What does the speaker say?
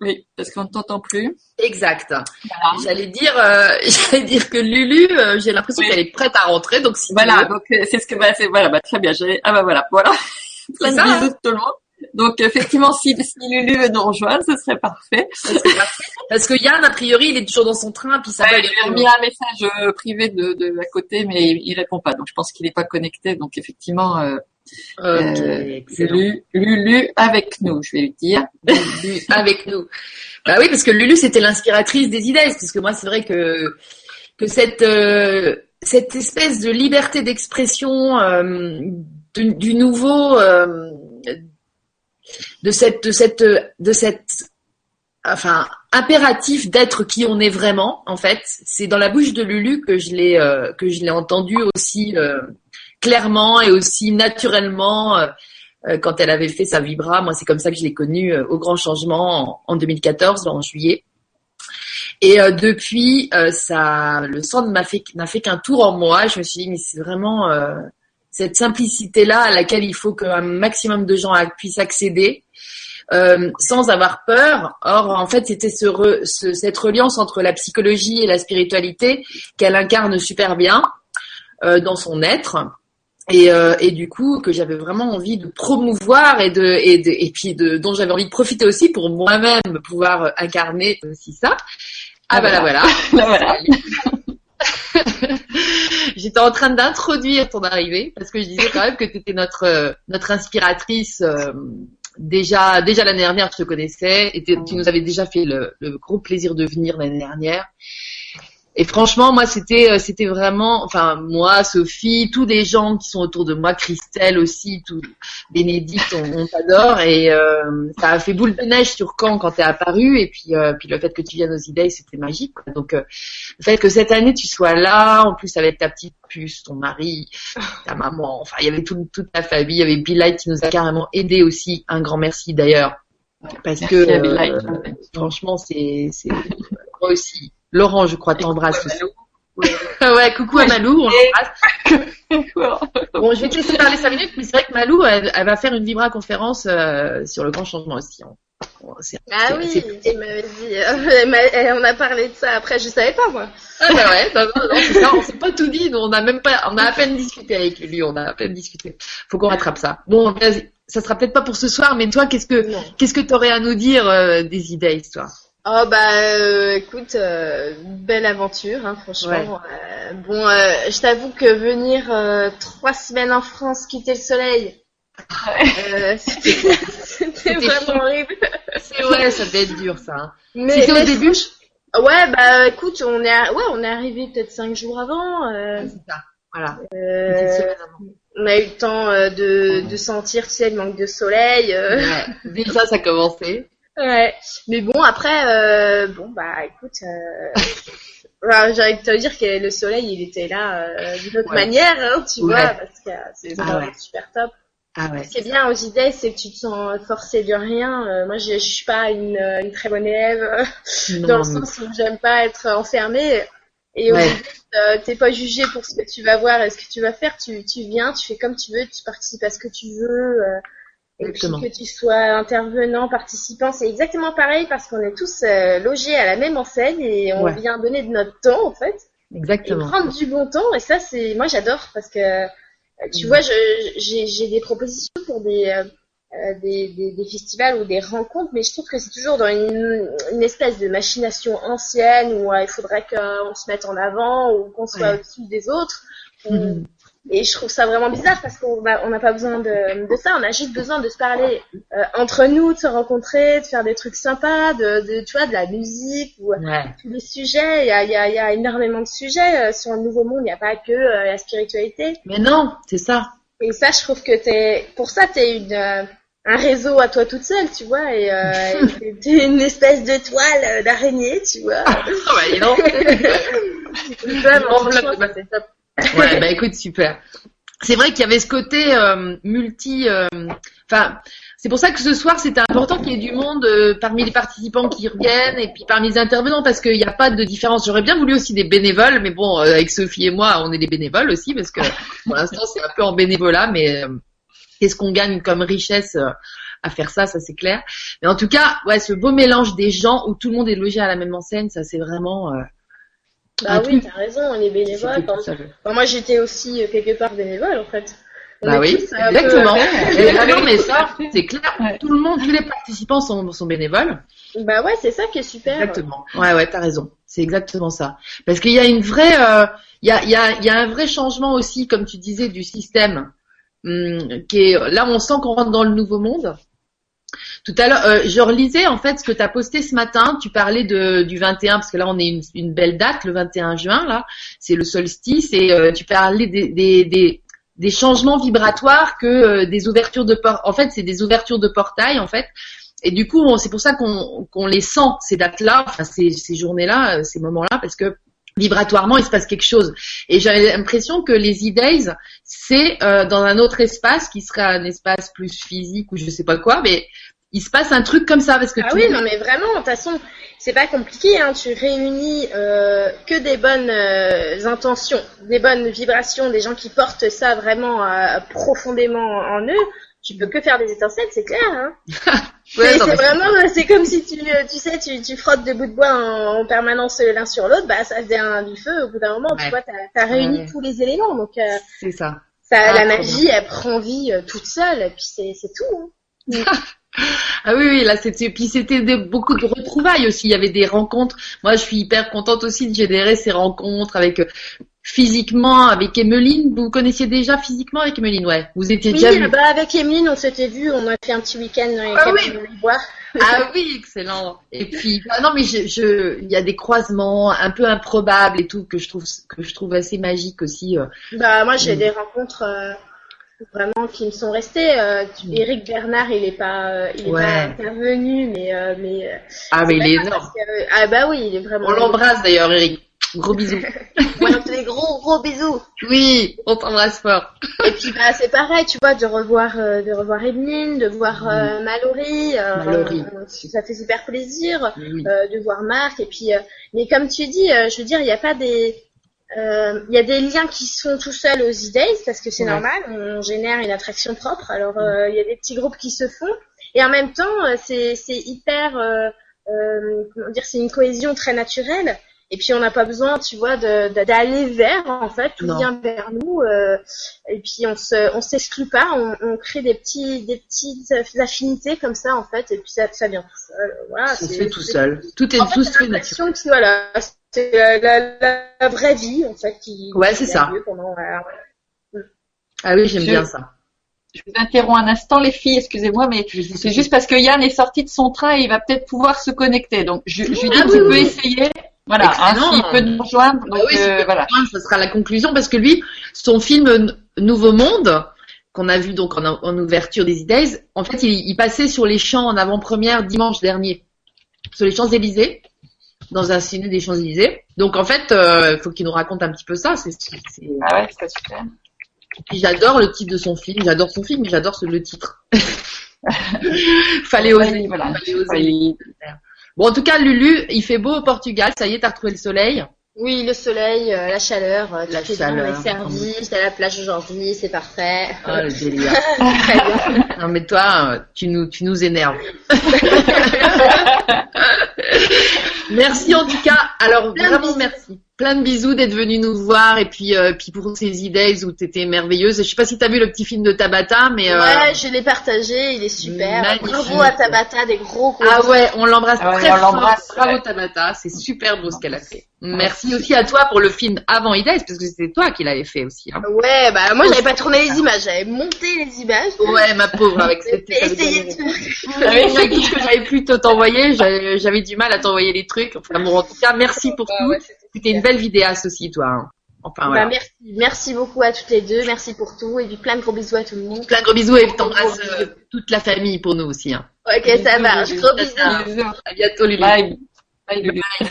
Oui, parce qu'on ne t'entend plus. Exact. J'allais dire, euh, j'allais dire que Lulu, euh, j'ai l'impression qu'elle est prête à rentrer, donc si voilà, donc euh, c'est ce que bah, c'est voilà, bah, très bien. Ah bah voilà, voilà. Plein de bisous hein. tout le monde. Donc effectivement, si, si Lulu veut nous rejoindre, ce serait parfait. Parce que Yann, a priori, il est toujours dans son train, puis ça ouais, Il a mis un message privé de, de à côté, mais il, il répond pas. Donc je pense qu'il n'est pas connecté. Donc effectivement, euh, euh, Lulu, avec nous, je vais lui dire. Lulu avec nous. Bah oui, parce que Lulu c'était l'inspiratrice des idées, parce que moi c'est vrai que que cette euh, cette espèce de liberté d'expression euh, du, nouveau euh, de cette de cette de cette enfin impératif d'être qui on est vraiment en fait c'est dans la bouche de Lulu que je l'ai que je l'ai entendu aussi clairement et aussi naturellement euh, euh, quand elle avait fait sa vibra. Moi, c'est comme ça que je l'ai connue euh, au grand changement en, 2014, en juillet. Et depuis, ça, le sang m'a fait n'a fait qu'un tour en moi. Je me suis dit, mais c'est vraiment cette simplicité-là à laquelle il faut qu'un maximum de gens puissent accéder. sans avoir peur. Or, en fait, c'était ce, cette reliance entre la psychologie et la spiritualité qu'elle incarne super bien dans son être et, euh, et du coup que j'avais vraiment envie de promouvoir et de et, de, et puis de dont j'avais envie de profiter aussi pour moi-même pouvoir incarner aussi ça. Ah, bah là voilà. voilà. J'étais en train d'introduire ton arrivée parce que je disais quand même que tu étais notre notre inspiratrice euh, déjà déjà l'année dernière je te connaissais et tu nous avais déjà fait le, le gros plaisir de venir l'année dernière et franchement, moi, c'était, euh, c'était vraiment, enfin, moi, Sophie, tous les gens qui sont autour de moi, Christelle aussi, tout, Bénédicte, on, t'adore. Et euh, ça a fait boule de neige sur Caen quand t'es apparu. Et puis, euh, puis le fait que tu viennes aux idées, c'était magique. Donc, le fait que cette année tu sois là, en plus avec ta petite puce, ton mari, ta maman, enfin, il y avait toute ta famille. Il y avait Bill Light qui nous a carrément aidé aussi. Un grand merci d'ailleurs. Parce que, franchement, c'est, c'est moi aussi Laurent, je crois, t'embrasse aussi. ouais, coucou à Malou, on l'embrasse. bon, je vais te laisser parler 5 minutes, mais c'est vrai que Malou, elle, va faire une Vibra conférence euh, sur le grand changement aussi. ah oui, m'avais dit. on a parlé de ça après, je savais pas moi. Ah bah ouais, bah non, non, c'est ça, on s'est pas tout dit, on a même pas, on a à peine discuté avec lui, on a à peine discuté. Faut qu'on rattrape ça. Bon, ça sera peut-être pas pour ce soir, mais toi, qu'est-ce que, qu'est-ce que t'aurais à nous dire euh, des idées, histoire Oh bah euh, écoute, euh, belle aventure, hein, franchement. Euh, bon, je t'avoue que venir trois semaines en France, quitter le soleil, c'était vraiment horrible. C'est ouais, ça devait être dur ça. Hein. Mais c'était au début? Ouais, bah écoute, on est, ouais, on est arrivé peut-être cinq jours avant. c'est ça. Voilà. on a eu le temps de, de sentir, tu sais, le manque de soleil. Ouais. Déjà, ça a commencé. Ouais, mais bon après, euh, bon bah écoute, euh, j'ai envie de te dire que le soleil il était là euh, d'une autre manière, hein, tu vois, parce que c'est ah super top. Ah ouais, Ce qui est bien aux idées, c'est que tu te sens forcé de rien. Euh, moi, je, je suis pas une, une très bonne élève dans le sens où j'aime pas être enfermée. Et au ouais. t'es pas jugé pour ce que tu vas voir et ce que tu vas faire. Tu, tu viens, tu fais comme tu veux, tu participes à ce que tu veux. Et puis que tu sois intervenant, participant, c'est exactement pareil parce qu'on est tous euh, logés à la même enseigne et on vient donner de notre temps en fait. Exactement. Et prendre du bon temps et ça c'est, moi j'adore parce que euh, tu mm. vois, j'ai des propositions pour des, euh, des, des, des, festivals ou des rencontres, mais je trouve que c'est toujours dans une, une, espèce de machination ancienne où il faudrait qu'on se mette en avant ou qu'on soit au-dessus des autres. Mm. Et je trouve ça vraiment bizarre parce qu'on n'a pas besoin de, de, ça, on a juste besoin de se parler euh, entre nous, de se rencontrer, de faire des trucs sympas, de, de tu vois, de la musique ou tous les sujets. Il y a, y, a, y a, énormément de sujets euh, sur le nouveau monde. Il n'y a pas que euh, la spiritualité. Mais non, c'est ça. Et ça, je trouve que t'es, pour ça, t'es une un réseau à toi toute seule, tu vois, et euh, t'es une espèce de toile d'araignée, tu vois. Ah ouais, non. c'est top. Ouais, bah écoute, super. C'est vrai qu'il y avait ce côté euh, multi. Euh, enfin, c'est pour ça que ce soir c'était important qu'il y ait du monde euh, parmi les participants qui reviennent et puis parmi les intervenants parce qu'il n'y a pas de différence. J'aurais bien voulu aussi des bénévoles, mais bon, avec Sophie et moi, on est des bénévoles aussi parce que pour l'instant c'est un peu en bénévolat, mais qu'est-ce qu'on gagne comme richesse à faire ça, ça c'est clair. Mais en tout cas, ouais, ce beau mélange des gens où tout le monde est logé à la même enseigne, ça c'est vraiment. Euh, bah oui, t'as raison, les bénévoles. moi, j'étais aussi euh, quelque part bénévole en fait. bah oui, exactement. Non, mais ça, c'est clair. Tout le monde, tous les participants sont, sont bénévoles. Bah ouais, c'est ça qui est super. Exactement. Ouais, ouais, t'as raison. C'est exactement ça. Parce qu'il y a une vraie, euh, il y a, il y a, il y a un vrai changement aussi, comme tu disais, du système. Hum, qui est là, on sent qu'on rentre dans le nouveau monde. Tout à l'heure, euh, je relisais en fait ce que tu as posté ce matin. Tu parlais de, du 21 parce que là on est une, belle date, le 21 juin là, c'est le solstice et euh, tu parlais des, des, des, des, changements vibratoires que euh, des ouvertures de porte. En fait, c'est des ouvertures de portail en fait. Et du coup, c'est pour ça qu'on les sent ces dates-là, enfin ces, ces journées-là, ces moments-là, parce que vibratoirement il se passe quelque chose. Et j'avais l'impression que les e-days, c'est dans un autre espace qui serait un espace plus physique ou je sais pas quoi, mais il se passe un truc comme ça parce que ah oui non mais vraiment de toute façon c'est pas compliqué hein, tu réunis euh, que des bonnes euh, intentions des bonnes vibrations des gens qui portent ça vraiment euh, profondément en eux. Tu peux que faire des étincelles c'est clair hein. C'est vraiment c'est comme si tu tu sais tu, tu frottes des bouts de bois en, permanence l'un sur l'autre bah ça faisait un, du feu au bout d'un moment tu vois t'as as réuni tous les éléments donc c'est ça, ça la magie elle prend vie toute seule et puis c'est c'est tout hein. Ah oui, oui, là c'était puis c'était beaucoup de retrouvailles aussi. Il y avait des rencontres. Moi, je suis hyper contente aussi de générer ces rencontres avec euh, physiquement avec Emeline. Vous connaissiez déjà physiquement avec Emeline, ouais. Vous étiez oui, déjà bah avec Emeline, on s'était vu. On a fait un petit week-end dans les, ah oui. bois. ah oui, excellent. Et puis, bah non, mais je, je, il y a des croisements un peu improbables et tout que je trouve que je trouve assez magique aussi. Euh. Bah moi, j'ai mm. des rencontres. Euh, vraiment qui me sont restés. Euh, Eric Bernard, il est pas, euh, il est pas intervenu, mais euh, mais. Euh, ah mais il est énorme. ah bah oui, il est vraiment. On l'embrasse d'ailleurs, Eric. Gros bisous. voilà, des gros gros bisous. Oui, on t'embrasse fort. Et puis bah c'est pareil, tu vois, de revoir de revoir Emeline, de voir mm. Mallory, Mallory. ça fait super plaisir, de voir Marc. Et puis, mais comme tu dis, je veux dire, il n'y a pas des euh, il y a des liens qui sont tout seuls aux e-days parce que c'est normal, on génère une attraction propre. Alors euh, il y a des petits groupes qui se font et en même temps euh, c'est hyper euh, comment dire c'est une cohésion très naturelle. Et puis on n'a pas besoin, tu vois, d'aller vers en fait, tout vient vers nous. et puis on se on s'exclut pas, on, on, crée des petits des petites affinités comme ça en fait, et puis ça ça vient tout seul. Voilà, ça se fait tout seul. Tout est en tout fait, naturel. Voilà, c'est la, vraie vie en fait qui. Ouais, c'est ça. Ah oui, j'aime bien ça. Je vous interromps un instant, les filles, excusez-moi, mais c'est juste parce que Yann est sorti de son train et il va peut-être pouvoir se connecter. Donc, je, je lui dis, ah, tu peux essayer. Voilà, hein, s'il peut nous rejoindre. Donc, ah oui, euh, voilà. Ce sera la conclusion parce que lui, son film Nouveau Monde, qu'on a vu donc en, ouverture des idées, en fait, il, il, passait sur les champs en avant-première dimanche dernier, sur les Champs-Élysées dans un ciné des Champs-Élysées. Donc en fait, il euh, faut qu'il nous raconte un petit peu ça. C'est, Ah ouais, c'est super. puis j'adore le titre de son film. J'adore son film, mais j'adore le titre. Fallait oser. Voilà. Bon, en tout cas, Lulu, il fait beau au Portugal. Ça y est, t'as retrouvé le soleil? Oui, le soleil, euh, la chaleur, euh, la chaleur. Bien, servi, à la plage aujourd'hui, c'est parfait. Oh, le délire. non mais toi, tu nous, tu nous énerves. Merci en tout cas. Alors vraiment merci plein de bisous d'être venu nous voir et puis euh, puis pour ces idées où t'étais merveilleuse. Je sais pas si t'as vu le petit film de Tabata, mais euh, ouais, je l'ai partagé, il est super. Magnifique. Bravo à Tabata, des gros. gros ah ouais, on l'embrasse ah très fort. Bravo Tabata, c'est super beau ce qu'elle a fait. Merci aussi à toi pour le film avant Idées parce que c'était toi qui l'avais fait aussi. Hein. Ouais, bah moi j'avais pas tourné les images, j'avais monté les images. Ouais, ma pauvre avec cette. essayé de. J'avais plus t'envoyer, j'avais du mal à t'envoyer les trucs. Enfin bon, en tout cas, merci pour tout. C'était une belle vidéaste aussi, toi. Hein. Enfin, bah, merci, merci beaucoup à toutes les deux, merci pour tout, et puis plein de gros bisous à tout le monde. Plein de gros bisous et t'embrasses euh, toute la famille pour nous aussi. Hein. Ok, ça marche. Gros bisous. À bientôt, les Bye. Bye. Bye.